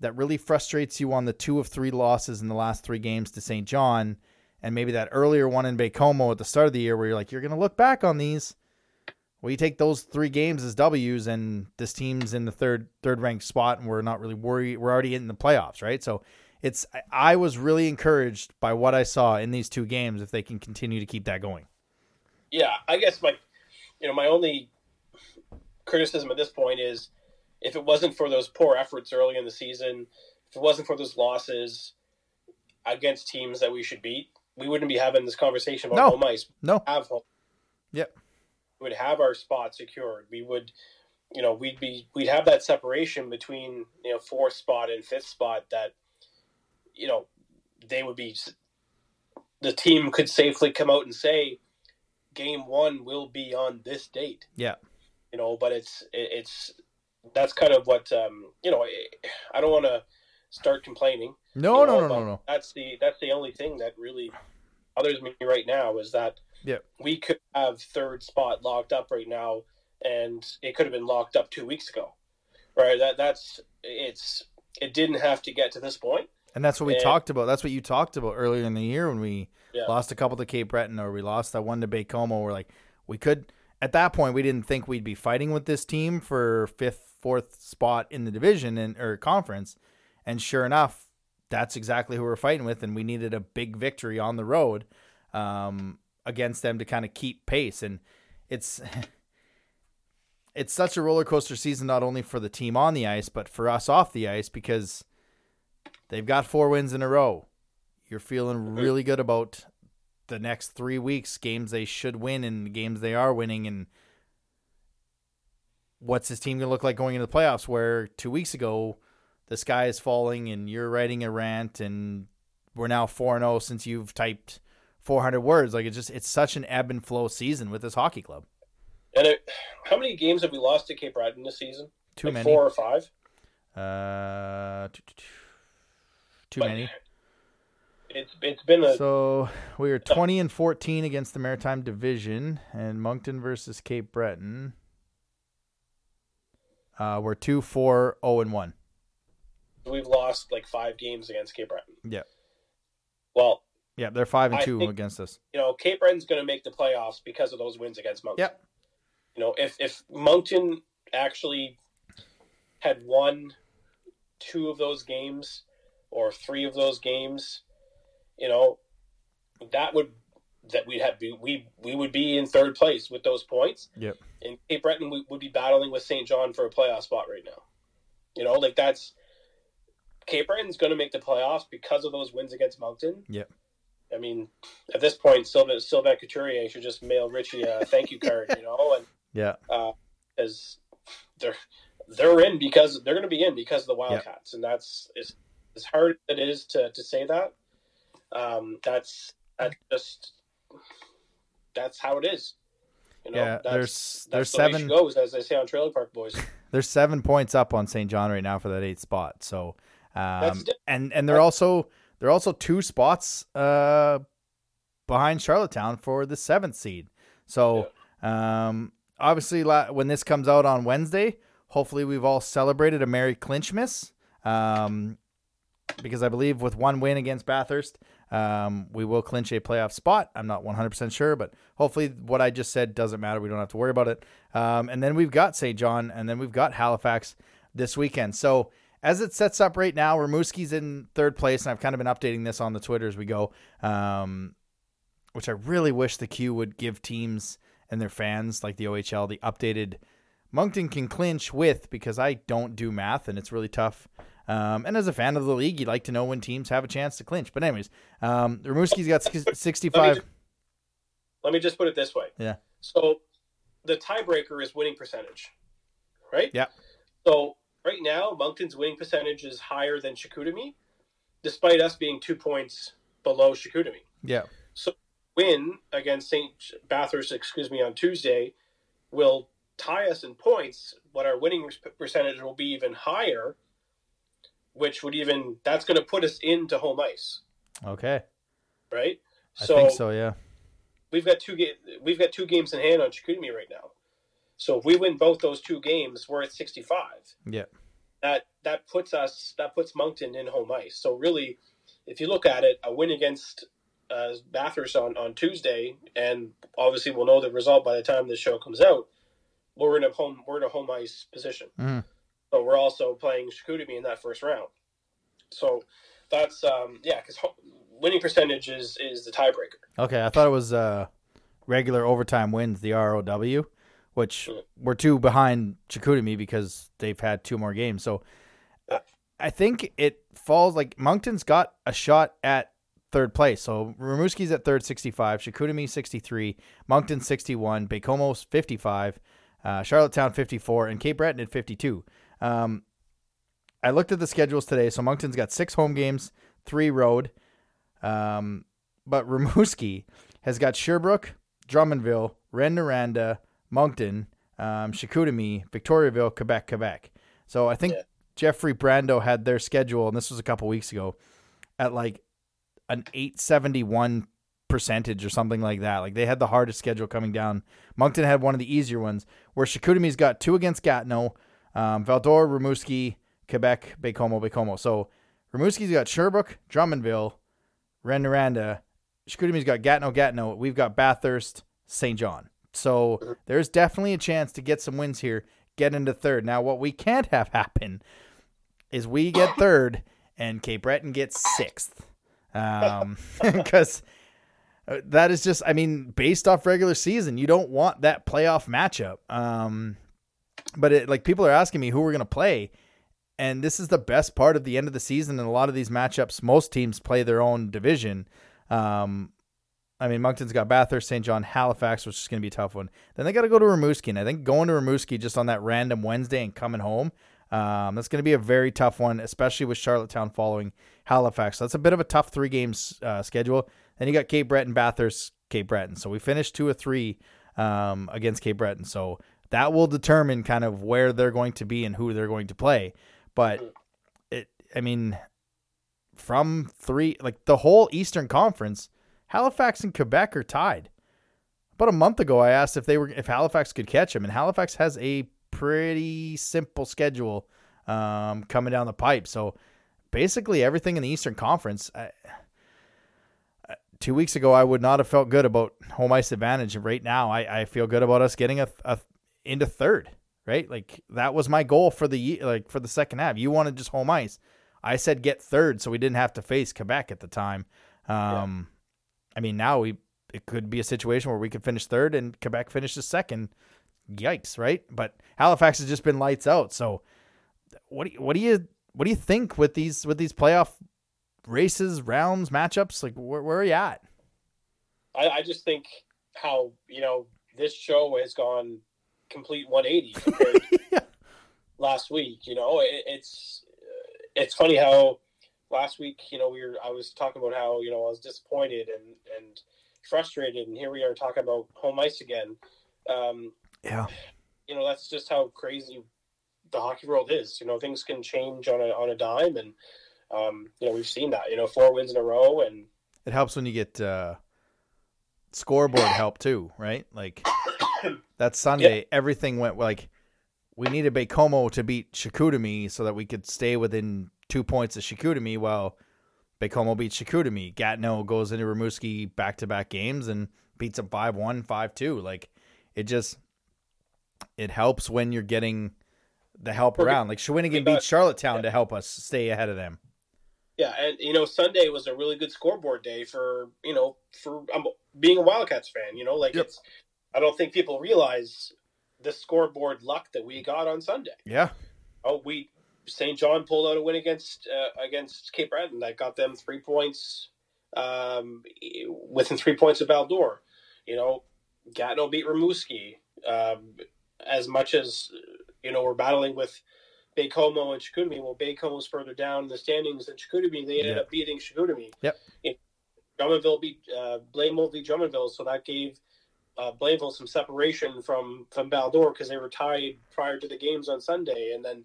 that really frustrates you on the two of three losses in the last three games to St. John, and maybe that earlier one in Baie-Comeau at the start of the year where you're like you're gonna look back on these. Well, you take those three games as W's, and this team's in the third third ranked spot, and we're not really worried. We're already in the playoffs, right? So it's I was really encouraged by what I saw in these two games if they can continue to keep that going. Yeah, I guess my you know my only criticism at this point is if it wasn't for those poor efforts early in the season, if it wasn't for those losses against teams that we should beat, we wouldn't be having this conversation about No. home ice. No, Have home. Yep. Would have our spot secured. We would, you know, we'd be we'd have that separation between you know fourth spot and fifth spot that, you know, they would be. The team could safely come out and say, game one will be on this date yeah, you know but it's it- it's that's kind of what um you know i don't want to start complaining no, you no, know, no, but no, no. that's the that's the only thing that really bothers me right now is that Yeah. we could have third spot locked up right now and it could have been locked up two weeks ago right that that's it's it didn't have to get to this point. And that's what we And- talked about. That's what you talked about earlier in the year when we Yeah. lost a couple to Cape Breton or we lost that one to Baie-Comeau. We're like, we could at that point we didn't think we'd be fighting with this team for fifth, fourth spot in the division and or conference. And sure enough, that's exactly who we're fighting with, and we needed a big victory on the road um, against them to kind of keep pace. And it's (laughs) it's such a roller coaster season, not only for the team on the ice, but for us off the ice because they've got four wins in a row. You're feeling really good about the next three weeks, games they should win and games they are winning, and what's this team gonna look like going into the playoffs? Where two weeks ago the sky is falling and you're writing a rant, and we're now four and zero since you've typed 400 words. Like it's just it's such an ebb and flow season with this hockey club. and it, how many games have we lost to cape breton this season Too like many. four or five Uh, too But many. it's it's been a So we are 20 and 14 against the Maritime Division, and Moncton versus Cape Breton. Uh, we're 2 4 0 and 1. we've lost like five games against cape breton Yeah. well Yeah, they're 5 and I 2 think- against us. you know, Cape Breton's going to make the playoffs because of those wins against Moncton. Yep. You know, if if Moncton actually had won two of those games or three of those games, you know, that would that we'd have be, we we would be in third place with those points, Yep. and Cape Breton we, would be battling with St. John for a playoff spot right now. You know, like that's Cape Breton's going to make the playoffs because of those wins against Moncton. Yep. I mean, at this point, Sylvain Sylvain Couturier should just mail Richie a thank you card, you know, and Yeah. as they're they're in because they're going to be in because of the Wildcats, and that's as as hard as it is to, to say that. Um, that's that just that's how it is. You know, Yeah, that's, there's there's that's the seven goes, as they say on Trailer Park Boys. (laughs) there's seven points up on St. John right now for that eighth spot. So, um, and and they're also they're also two spots uh behind Charlottetown for the seventh seed. So, um, obviously, la- when this comes out on Wednesday, hopefully we've all celebrated a Merry Clinchmas. Um, because I believe with one win against Bathurst, um, we will clinch a playoff spot. I'm not 100% sure, but hopefully what I just said doesn't matter. We don't have to worry about it. Um, and then we've got St. John, and then we've got Halifax this weekend. So as it sets up right now, Rimouski's in third place, and I've kind of been updating this on the Twitter as we go, um, which I really wish the Q would give teams and their fans, like the OHL, the updated Moncton can clinch with because I don't do math and it's really tough. Um, and as a fan of the league, you'd like to know when teams have a chance to clinch. But anyways, um, Rimouski's got six- 65. Let me just put it this way. Yeah. So the tiebreaker is winning percentage, right? Yeah. So right now, Moncton's winning percentage is higher than Chicoutimi, despite us being two points below Chicoutimi. Yeah. So win against St. Bathurst, excuse me, on Tuesday will tie us in points, but our winning percentage will be even higher, which would even that's going to put us into home ice, Okay. right? I think so. Yeah. we've got two ga- we've got two games in hand on Chicoutimi right now. So if we win both those two games, we're at 65. Yeah. That that puts us that puts Moncton in home ice. So really, if you look at it, a win against uh, Bathurst on, on Tuesday, and obviously we'll know the result by the time this show comes out. We're in a home we're in a home ice position, Mhm. but we're also playing Chicoutimi in that first round. So that's um, yeah, because winning percentage is is the tiebreaker. Okay, I thought it was uh, regular overtime wins, the ROW, which Mm. we're two behind Chicoutimi because they've had two more games. So I- think it falls like Moncton's got a shot at third place. So Rimouski's at third, 65, Chicoutimi 63, Moncton 61, Baie-Comeau's 55, uh, Charlottetown 54, and Cape Breton at 52. Um, I looked at the schedules today. So Moncton's got six home games, three road. Um, but (laughs) Rimouski has got Sherbrooke, Drummondville, Rouyn-Noranda, Moncton, um, Chicoutimi, Victoriaville, Quebec, Quebec. So I think Yeah. Jeffrey Brando had their schedule, and this was a couple weeks ago, at like an 871 percentage or something like that. Like they had the hardest schedule coming down. Moncton had one of the easier ones, where Chicoutimi's got two against Gatineau, um, Val-d'Or, Rimouski, Quebec, Baie-Comeau, Baie-Comeau. So Rimouski's got Sherbrooke, Drummondville, Rouyn-Noranda. Chicoutimi's got Gatineau, Gatineau. We've got Bathurst, St. John. So there's definitely a chance to get some wins here, get into third. Now, what we can't have happen is we get (laughs) third and Cape Breton gets sixth. Um, (laughs) because that is just, I mean, based off regular season, you don't want that playoff matchup. Um, but it, like people are asking me who we're going to play. And this is the best part of the end of the season. And a lot of these matchups, most teams play their own division. Um, I mean, Moncton's got Bathurst, St. John, Halifax, which is going to be a tough one. Then they got to go to Rimouski. And I think going to Rimouski just on that random Wednesday and coming home, um, that's going to be a very tough one, especially with Charlottetown following Halifax. So that's a bit of a tough three games uh, schedule. Then you got Cape Breton, Bathurst, Cape Breton. So we finished two or three um, against Cape Breton. So that will determine kind of where they're going to be and who they're going to play. But it, I mean, from three, like the whole Eastern Conference, Halifax and Quebec are tied. About a month ago, I asked if they were if Halifax could catch them, and Halifax has a pretty simple schedule um, coming down the pipe. So basically, everything in the Eastern Conference. I, two weeks ago, I would not have felt good about home ice advantage. And right now, I, I feel good about us getting a, a into third. Right, like that was my goal for the like for the second half. You wanted just home ice. I said get third, so we didn't have to face Quebec at the time. Um, I mean, now we it could be a situation where we could finish third and Quebec finishes second. Yikes, right? But Halifax has just been lights out. So, what do you, what do you what do you think with these with these playoff races, rounds, matchups? Like, where, where are you at? I, I just think how you know this show has gone complete 180 compared (laughs) to last week. You know, it, it's it's funny how last week, you know, we were I was talking about how you know I was disappointed and and frustrated, and here we are talking about home ice again. Um, Yeah, you know, that's just how crazy the hockey world is. You know, things can change on a on a dime, and um, you know we've seen that. You know, four wins in a row, and it helps when you get uh, scoreboard help too, right? Like (coughs) that Sunday, everything went like we needed Baie-Comeau to beat Chicoutimi so that we could stay within two points of Chicoutimi. While Baie-Comeau beats Chicoutimi, Gatineau goes into Rimouski back to back games and beats them 5-1, 5-2. Like it just it helps when you're getting the help around. Like Shawinigan got- beat Charlottetown yeah. to help us stay ahead of them. Yeah, and you know Sunday was a really good scoreboard day for you know for um, being a Wildcats fan. You know, like Yep. it's I don't think people realize the scoreboard luck that we got on Sunday. Yeah. Oh, we St. John pulled out a win against uh, against Cape Breton that got them three points um, within three points of Val d'Or. You know, Gatineau beat Rimouski. Um, as much as you know, we're battling with Baie-Comeau and Chicoutimi. Well, Baie-Comeau's further down in the standings than Chicoutimi. They ended up beating Chicoutimi. Yep. Drummondville beat uh, Blainville beat Drummondville, so that gave uh, some separation from from Val-d'Or because they were tied prior to the games on Sunday, and then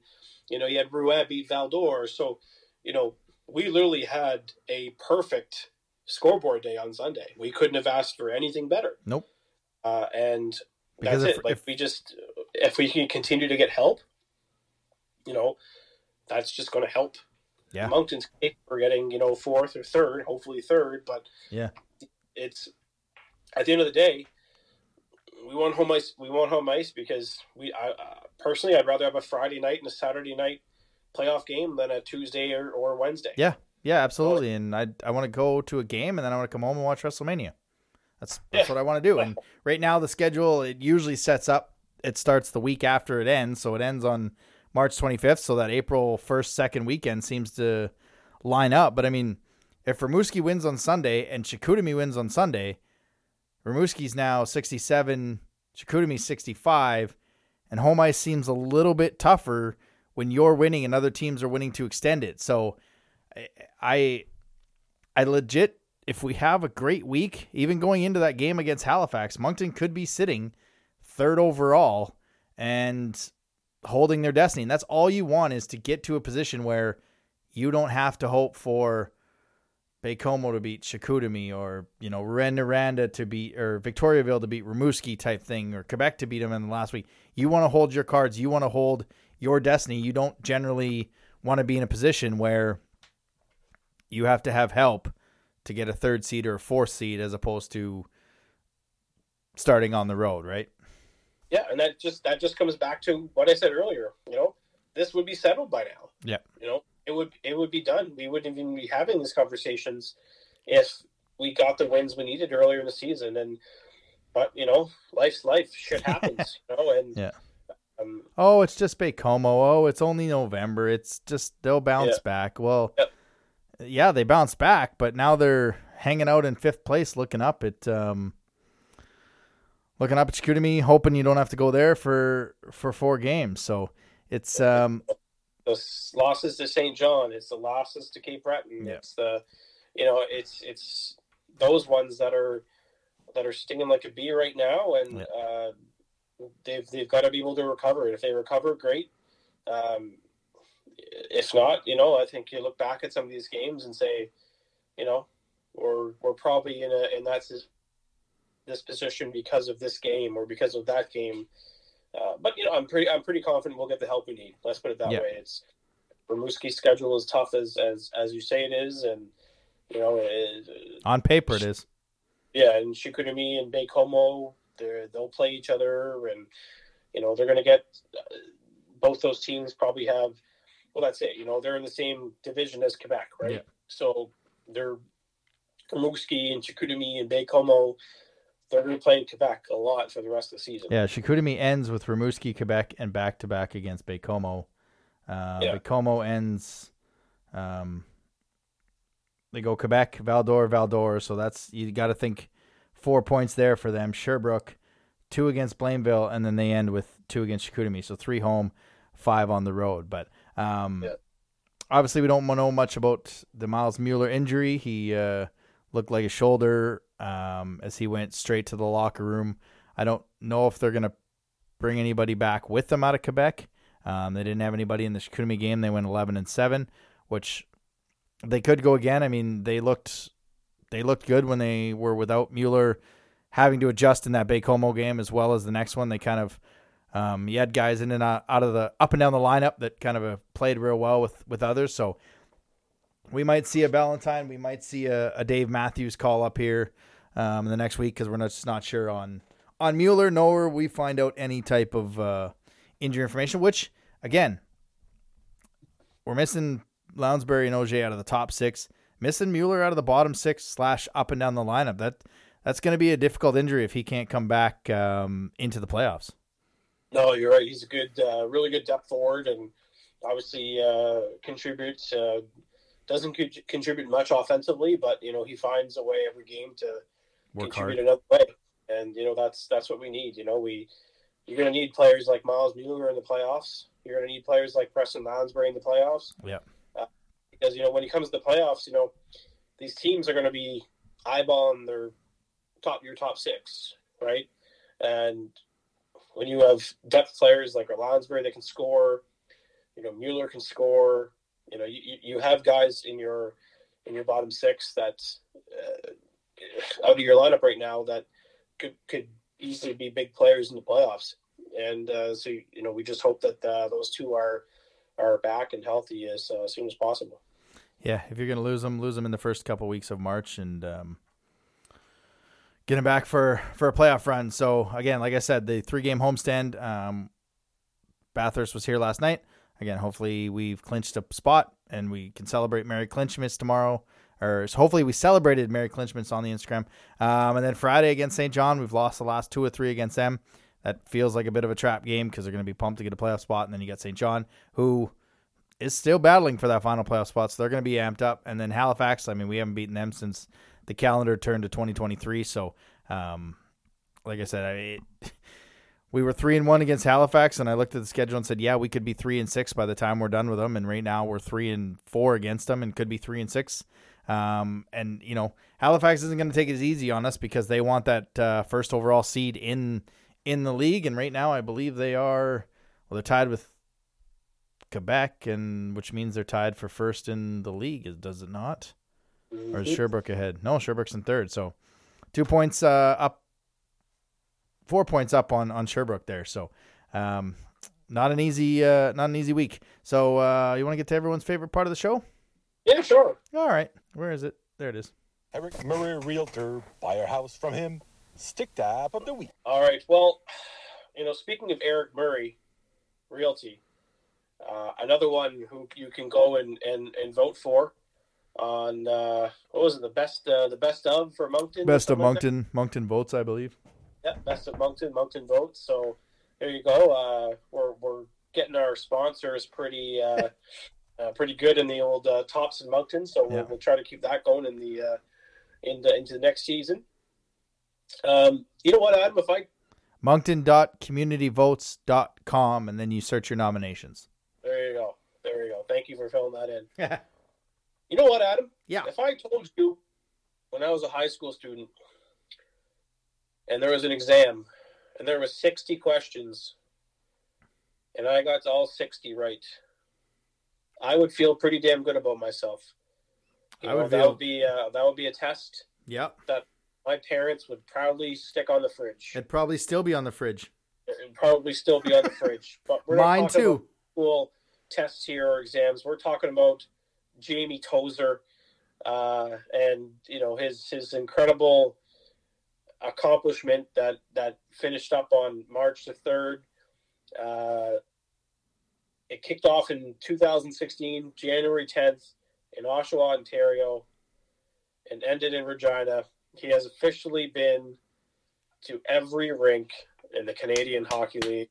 you know you had Rouyn beat Val-d'Or, so you know we literally had a perfect scoreboard day on Sunday. We couldn't have asked for anything better. Nope. Uh, and Because that's if- it. Like if- we just, if we can continue to get help, you know, that's just going to help. Yeah. Moncton's case for getting you know fourth or third, hopefully third, but Yeah. it's at the end of the day, we want home ice. We want home ice because we. I uh, personally, I'd rather have a Friday night and a Saturday night playoff game than a Tuesday or, or Wednesday. Yeah. Yeah, absolutely. And I I want to go to a game and then I want to come home and watch WrestleMania. That's (laughs) that's Yeah. what I want to do. And right now the schedule it usually sets up it starts the week after it ends, so it ends on March 25th, so that April 1st second weekend seems to line up. But I mean, if Rimouski wins on Sunday and Chicoutimi wins on Sunday, Rimouski's now 67, Chicoutimi's 65, and home ice seems a little bit tougher when you're winning and other teams are winning to extend it. So I I legit if we have a great week, even going into that game against Halifax, Moncton could be sitting third overall and holding their destiny. And that's all you want is to get to a position where you don't have to hope for Baie-Comeau to beat Chicoutimi or, you know, Rouyn-Noranda to beat or Victoriaville to beat Rimouski type thing or Quebec to beat them in the last week. You want to hold your cards. You want to hold your destiny. You don't generally want to be in a position where you have to have help to get a third seed or a fourth seed as opposed to starting on the road, right? Yeah, and that just that just comes back to what I said earlier. You know, this would be settled by now. Yeah. You know, it would it would be done. We wouldn't even be having these conversations if we got the wins we needed earlier in the season. And but you know, life's life. Shit happens. (laughs) you know, and Yeah. um, Oh, it's just Baie-Comeau. Oh, it's only November. It's just they'll bounce Yeah. back. Well, Yep. yeah, they bounce back, but now they're hanging out in fifth place, looking up at um, looking up at Chicoutimi, hoping you don't have to go there for for four games. So it's um, the losses to St. John. It's the losses to Cape Breton. Yeah. It's the, you know, it's it's those ones that are that are stinging like a bee right now, and Yeah. uh, they've they've got to be able to recover. And if they recover, great. Um, if not, you know, I think you look back at some of these games and say, you know, we're we're probably in a in that s- this position because of this game or because of that game. Uh, but you know, I'm pretty I'm pretty confident we'll get the help we need. Let's put it that Yeah. way. It's Rimouski's schedule is tough as as as you say it is, and you know, it, on paper it is. yeah, and Chicoutimi and Baie-Comeau, they they'll play each other, and you know they're going to get uh, both those teams probably have. Well, that's it. You know, they're in the same division as Quebec, right? Yeah. So they're Rimouski and Chicoutimi and Baie-Comeau. They're going to play in Quebec a lot for the rest of the season. Yeah, Chicoutimi ends with Rimouski, Quebec, and back to back against Baie-Comeau. Uh, Yeah. Ends. Um, they go Quebec, Val-d'Or, Val-d'Or. So that's you got to think four points there for them. Sherbrooke, two against Blainville, and then they end with two against Chicoutimi. So three home, five on the road. But um, Yeah. obviously, we don't know much about the Miles Mueller injury. He uh, looked like a shoulder um, as he went straight to the locker room. I don't know if they're going to bring anybody back with them out of Quebec. Um, they didn't have anybody in the Chicoutimi game. They went 11 and 7, which they could go again. I mean, they looked they looked good when they were without Mueller having to adjust in that Baie-Comeau game as well as the next one. They kind of um, you had guys in and out, out of the up and down the lineup that kind of uh, played real well with with others. So we might see a Valentine. We might see a, a Dave Matthews call up here um, the next week because we're not, just not sure on on Mueller. Nor we find out any type of uh, injury information. Which again, we're missing Lounsbury and OJ out of the top six, missing Mueller out of the bottom six slash up and down the lineup. That that's going to be a difficult injury if he can't come back um, into the playoffs. No, you're right. He's a good, uh, really good depth forward, and obviously uh, contributes. Uh, doesn't co- contribute much offensively, but you know he finds a way every game to Work contribute hard. another way. and you know that's that's what we need. You know, we you're going to need players like Miles Mueller in the playoffs. You're going to need players like Preston Lansbury in the playoffs. Yeah. Uh, because you know when it comes to the playoffs, you know these teams are going to be eyeballing their top your top six, right? And when you have depth players like Lansbury that can score, you know Mueller can score. You know you, you have guys in your in your bottom six that uh, out of your lineup right now that could could easily be big players in the playoffs. And uh, so you know we just hope that uh, those two are are back and healthy as, uh, soon as possible. Yeah, if you're going to lose them, lose them in the first couple weeks of March and um, get them back for for a playoff run. So again, like I said, the three game homestand. Um, Bathurst was here last night. Again, hopefully we've clinched a spot and we can celebrate Mary Clinchmas tomorrow. Or so hopefully we celebrated Mary Clinchmas on the Instagram. Um, and then Friday against St. John, we've lost the last two or three against them. That feels like a bit of a trap game because they're going to be pumped to get a playoff spot. And then you got St. John, who is still battling for that final playoff spot. So they're going to be amped up. And then Halifax, I mean, we haven't beaten them since the calendar turned to 2023. So, um, like I said, I, it, (laughs) we were three and one against Halifax, and I looked at the schedule and said, yeah, we could be three and six by the time we're done with them. And right now we're three and four against them, and could be three and six. Um, and you know, Halifax isn't going to take it as easy on us because they want that uh, first overall seed in in the league. And right now, I believe they are well, they're tied with Quebec, and which means they're tied for first in the league. Does it not? Or is Sherbrooke ahead? No, Sherbrooke's in third. So two points uh, up, four points up on on Sherbrooke there. So um, not an easy uh, not an easy week. So uh, you want to get to everyone's favorite part of the show? Yeah, sure. All right. Where is it? There it is. Eric Murray, realtor. Buy your house from him. Stick tap of the week. All right. Well, you know, speaking of Eric Murray, Realty, uh, another one who you can go and, and, and vote for on uh, what was it the best uh, the best of for Moncton best of Moncton like Moncton votes I believe yeah best of Moncton Moncton votes so there you go uh, we're we're getting our sponsors pretty uh, uh, pretty good in the old uh, tops and Moncton so we'll, Yeah. we'll try to keep that going in the uh, in the, into the next season. Um, you know what Adam? If I moncton.communityvotes.com and then you search your nominations. there you go. There you go. Thank you for filling that in. (laughs) You know what Adam? Yeah. If I told you when I was a high school student and there was an exam and there was 60 questions and I got all 60 right, I would feel pretty damn good about myself. You I know, would that feel- would be uh, that would be a test Yep. that my parents would proudly stick on the fridge. It'd probably still be on the fridge. It'd probably still be on the fridge. (laughs) But we're Mine too. school tests here or exams. We're talking about Jamie Tozer uh, and you know his his incredible accomplishment that that finished up on March the third. Uh, it kicked off in 2016, January 10th, in Oshawa, Ontario, and ended in Regina. He has officially been to every rink in the Canadian Hockey League.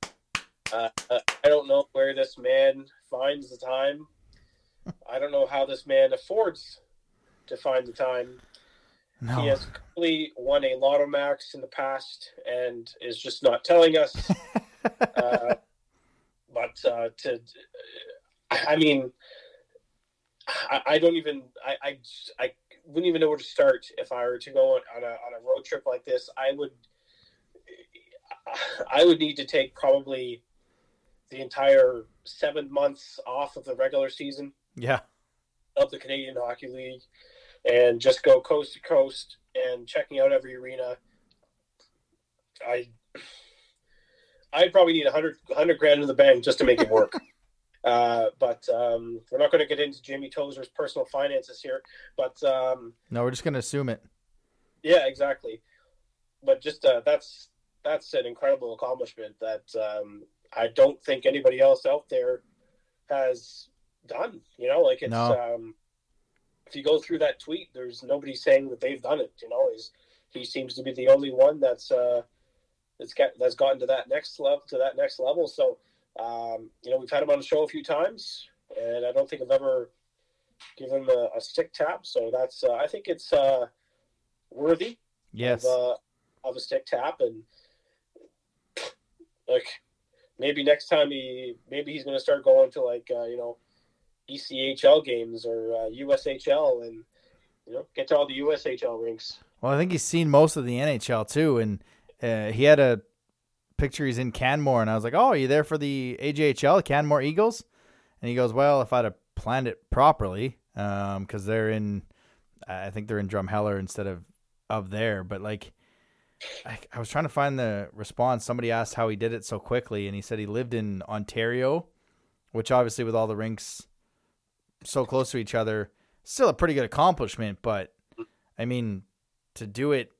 Uh, I don't know where this man finds the time. I don't know how this man affords to find the time. He has clearly won a Lotto Max in the past and is just not telling us. (laughs) uh, but uh, to, I mean, I, I don't even, I, I, I wouldn't even know where to start if I were to go on, on a on a road trip like this. I would, I would need to take probably the entire seven months off of the regular season Yeah. of the Canadian Hockey League and just go coast to coast and checking out every arena. I I'd probably need 100, 100 grand in the bank just to make it work. (laughs) uh, but um, we're not going to get into Jamie Tozer's personal finances here. But um, No, we're just gonna assume it. yeah, exactly. But just uh, that's that's an incredible accomplishment that um, I don't think anybody else out there has done. You know, like it's No. um, if you go through that tweet, there's nobody saying that they've done it. You know, he's he seems to be the only one that's uh, that's got that's gotten to that next level to that next level. So um, you know, we've had him on the show a few times, and I don't think I've ever given him a, a stick tap. So that's uh, I think it's uh, worthy Yes. of, uh, of a stick tap, and like maybe next time he maybe he's going to start going to like uh, you know ECHL games or uh, USHL and you know get to all the USHL rinks. Well, I think he's seen most of the NHL too, and uh, he had a picture he's in Canmore, and I was like, "Oh, are you there for the AJHL Canmore Eagles?" And he goes, "Well, if I'd have planned it properly, because um, they're in, I think they're in Drumheller instead of of there, but like." I, I was trying to find the response. Somebody asked how he did it so quickly, and he said he lived in Ontario, which obviously, with all the rinks so close to each other, still a pretty good accomplishment. But I mean, to do it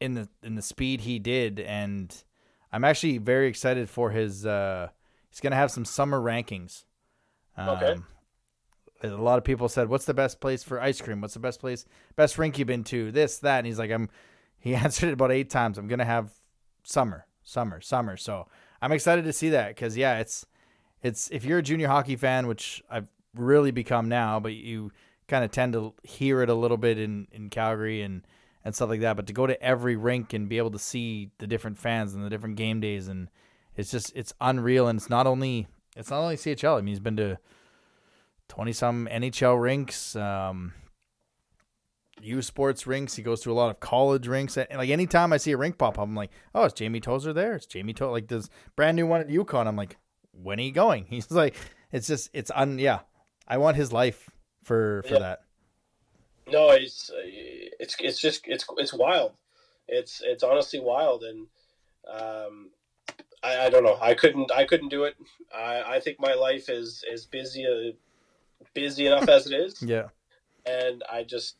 in the in the speed he did, and I'm actually very excited for his. Uh, he's gonna have some summer rankings. Um, Okay. A lot of people said, "What's the best place for ice cream? What's the best place, best rink you've been to? This, that." And he's like, "I'm." (laughs) He answered it about eight times. I'm gonna have summer, summer, summer. So I'm excited to see that because yeah, it's it's if you're a junior hockey fan, which I've really become now, but you kind of tend to hear it a little bit in in Calgary and and stuff like that. But to go to every rink and be able to see the different fans and the different game days and it's just it's unreal. And it's not only it's not only CHL. I mean, he's been to twenty some NHL rinks. Um, U Sports rinks. He goes to a lot of college rinks. And like anytime I see a rink pop up, I'm like, oh, it's Jamie Tozer there? It's Jamie Tozer. Like this brand new one at UConn. I'm like, when are you going? (laughs) He's like, it's just, it's un, yeah. I want his life for for Yeah. that. No, it's it's it's just it's it's wild. It's it's honestly wild, and um, I, I don't know. I couldn't I couldn't do it. I, I think my life is is busy uh, busy enough as it is, (laughs) Yeah. and I just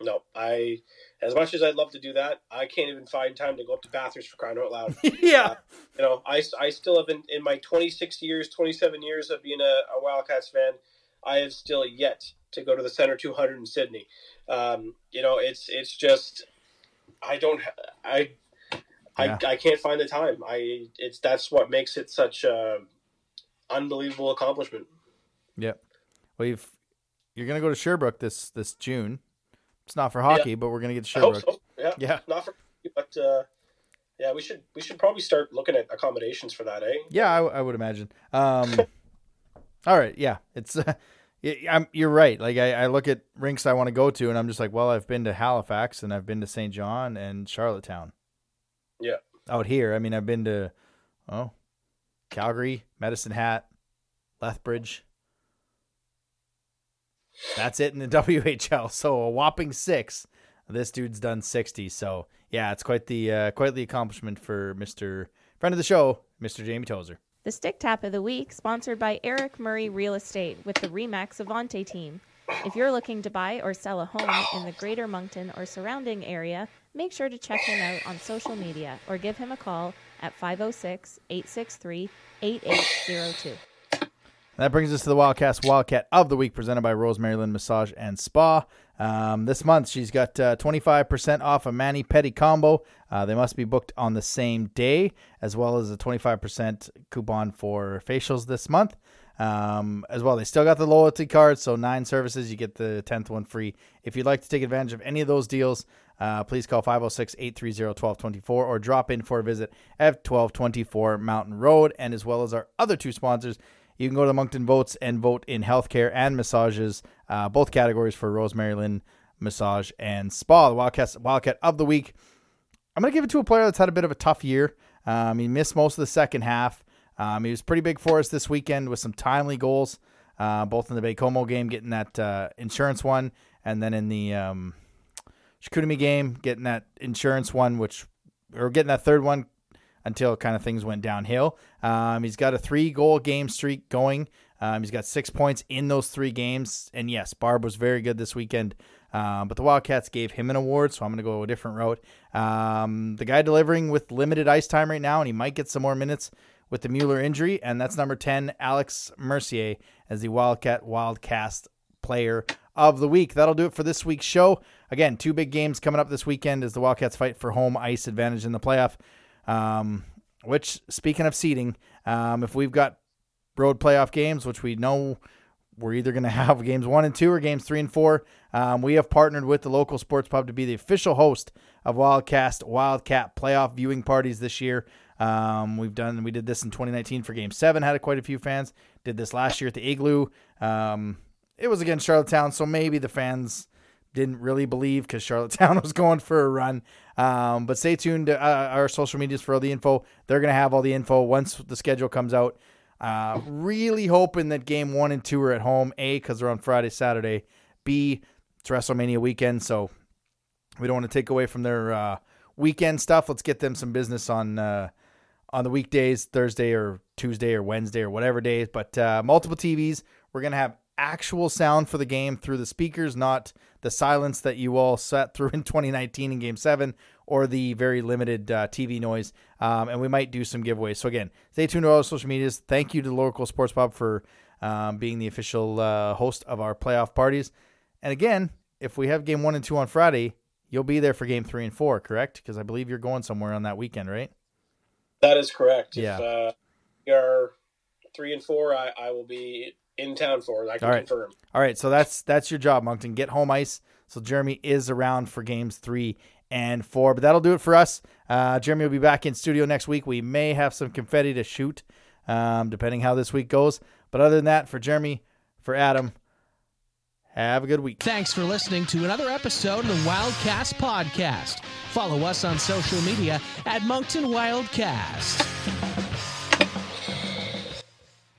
no. I as much as I'd love to do that, I can't even find time to go up to Bathurst for crying out loud. (laughs) yeah. you know, I, I still have been in my 26 years, 27 years of being a, a Wildcats fan. I have still yet to go to the Center 200 in Sydney. Um, you know, it's it's just I don't I Yeah. I, I can't find the time. I it's that's what makes it such a unbelievable accomplishment. Yep. Well, you've, you're gonna go to Sherbrooke this this June. It's not for hockey, but we're gonna get to Sherbrooke. so. Yeah, Yeah. not for but uh, yeah, we should we should probably start looking at accommodations for that, eh? Yeah, I, I would imagine. Um, (laughs) all right, yeah, it's. (laughs) Uh, I'm, you're right. Like I, I look at rinks I want to go to, and I'm just like, well, I've been to Halifax and I've been to St. John and Charlottetown. Yeah. Out here, I mean, I've been to, oh, Calgary, Medicine Hat, Lethbridge. That's it in the (laughs) WHL. So a whopping six. This dude's done sixty. So yeah, it's quite the uh, quite the accomplishment for Mister friend of the show, Mister Jamie Tozer. The Stick Tap of the Week, sponsored by Eric Murray Real Estate with the Remax Avante team. If you're looking to buy or sell a home in the greater Moncton or surrounding area, make sure to check him out on social media or give him a call at 506 863 8802. That brings us to the Wildcast Wildcat of the Week, presented by Rosemary Lynn Massage and Spa. Um, this month, she's got uh, 25% off a mani-pedi combo. Uh, they must be booked on the same day, as well as a 25% coupon for facials this month. Um, as well, they still got the loyalty card, so nine services, you get the 10th one free. If you'd like to take advantage of any of those deals, uh, please call 506 830 1224 or drop in for a visit at 1224 Mountain Road, and as well as our other two sponsors. You can go to the Moncton Votes and vote in healthcare and massages, uh, both categories for Rosemary Lynn Massage and Spa. The Wildcat, Wildcat of the Week. I'm going to give it to a player that's had a bit of a tough year. Um, he missed most of the second half. Um, he was pretty big for us this weekend with some timely goals, uh, both in the Baie-Comeau game, getting that uh, insurance one, and then in the um, game, getting that insurance one, which or getting that third one until kind of things went downhill. Um, he's got a three goal game streak going. Um, he's got six points in those three games. And yes, Barb was very good this weekend. Um, but the Wildcats gave him an award, so I'm going to go a different route. Um, the guy delivering with limited ice time right now, and he might get some more minutes with the Mueller injury, and that's number 10, Alex Mercier, as the Wildcat Wildcast player of the week. That'll do it for this week's show. Again, two big games coming up this weekend as the Wildcats fight for home ice advantage in the playoff. Um, which, speaking of seeding, um, if we've got road playoff games, which we know we're either going (laughs) to have games one and two or games three and four. Um, we have partnered with the local sports pub to be the official host of Wildcast Wildcat playoff viewing parties this year. Um, we've done we did this in 2019 for Game Seven, had quite a few fans. Did this last year at the Igloo. Um, it was against Charlottetown, so maybe the fans didn't really believe because Charlottetown (laughs) was going for a run. Um, but stay tuned to uh, our social medias for all the info. They're going to have all the info once the schedule comes out. Uh, really hoping that game one and two are at home. A, because they're on Friday, Saturday. B, it's WrestleMania weekend, so we don't want to take away from their uh, weekend stuff. Let's get them some business on uh, on the weekdays, Thursday or Tuesday or Wednesday or whatever days. But uh, multiple TVs. We're gonna have actual sound for the game through the speakers, not the silence that you all sat (laughs) through in 2019 in Game Seven or the very limited uh, TV noise. Um, and we might do some giveaways. So again, stay tuned to all our social medias. Thank you to the local sports pub for um, being the official uh, host of our playoff parties. And again, if we have game one and two on Friday, you'll be there for game three and four, correct? Because I believe you're going somewhere on that weekend, right? That is correct. Yeah. If uh, we are three and four, I, I will be in town for it. I can All right. confirm. All right, so that's that's your job, Moncton. Get home ice. So Jeremy is around for games three and four, but that'll do it for us. Uh, Jeremy will be back in studio next week. We may have some confetti to shoot, um, depending how this week goes. But other than that, for Jeremy, for Adam, have a good week. Thanks for listening to another episode of the Wildcast Podcast. Follow us on social media at Moncton Wildcast.